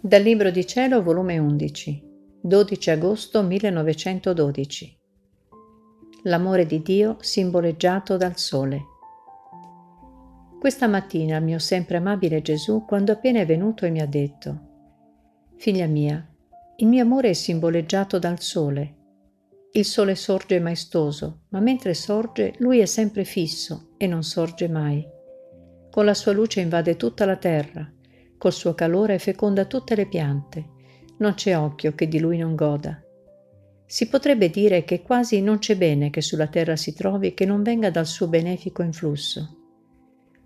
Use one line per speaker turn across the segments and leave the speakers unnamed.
Dal Libro di Cielo, volume 11, 12 agosto 1912. L'amore di Dio simboleggiato dal sole. Questa mattina il mio sempre amabile Gesù, quando appena è venuto mi ha detto, Figlia mia, il mio amore è simboleggiato dal sole. Il sole sorge maestoso, ma mentre sorge lui è sempre fisso e non sorge mai. Con la sua luce invade tutta la terra Col suo calore feconda tutte le piante. Non c'è occhio che di lui non goda. Si potrebbe dire che quasi non c'è bene che sulla terra si trovi che non venga dal suo benefico influsso.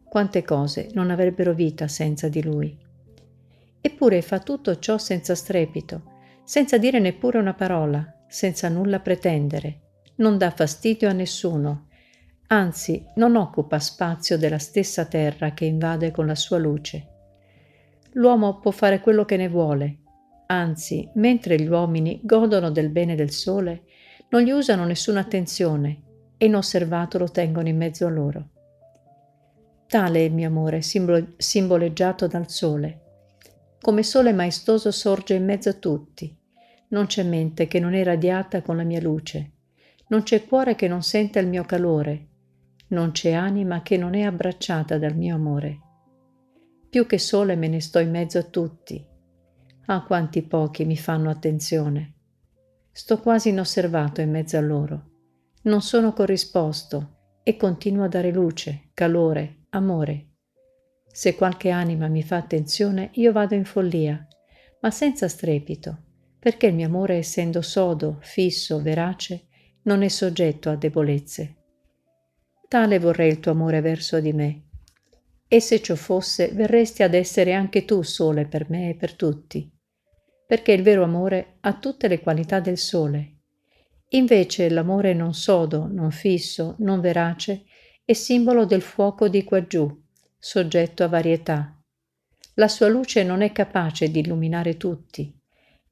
Quante cose non avrebbero vita senza di lui. Eppure fa tutto ciò senza strepito, senza dire neppure una parola, senza nulla pretendere. Non dà fastidio a nessuno, anzi non occupa spazio della stessa terra che invade con la sua luce l'uomo può fare quello che ne vuole. Anzi, mentre gli uomini godono del bene del sole, non gli usano nessuna attenzione e inosservato lo tengono in mezzo a loro. Tale è il mio amore, simbolo, simboleggiato dal sole. Come sole maestoso sorge in mezzo a tutti. Non c'è mente che non è radiata con la mia luce. Non c'è cuore che non senta il mio calore. Non c'è anima che non è abbracciata dal mio amore più che sole me ne sto in mezzo a tutti. Ah, quanti pochi mi fanno attenzione. Sto quasi inosservato in mezzo a loro. Non sono corrisposto e continuo a dare luce, calore, amore. Se qualche anima mi fa attenzione, io vado in follia, ma senza strepito, perché il mio amore, essendo sodo, fisso, verace, non è soggetto a debolezze. Tale vorrei il tuo amore verso di me, e se ciò fosse, verresti ad essere anche tu sole per me e per tutti, perché il vero amore ha tutte le qualità del sole. Invece l'amore non sodo, non fisso, non verace, è simbolo del fuoco di quaggiù, soggetto a varietà. La sua luce non è capace di illuminare tutti.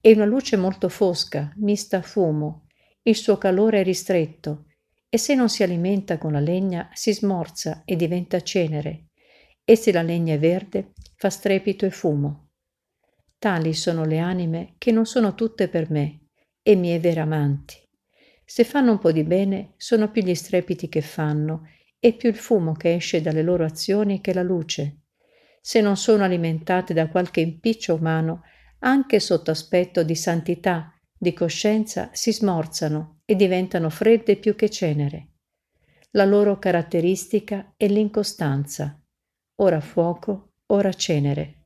È una luce molto fosca, mista a fumo. Il suo calore è ristretto e se non si alimenta con la legna si smorza e diventa cenere e se la legna è verde fa strepito e fumo. Tali sono le anime che non sono tutte per me e miei veri amanti. Se fanno un po' di bene, sono più gli strepiti che fanno e più il fumo che esce dalle loro azioni che la luce. Se non sono alimentate da qualche impiccio umano, anche sotto aspetto di santità, di coscienza, si smorzano e diventano fredde più che cenere. La loro caratteristica è l'incostanza ora fuoco, ora cenere.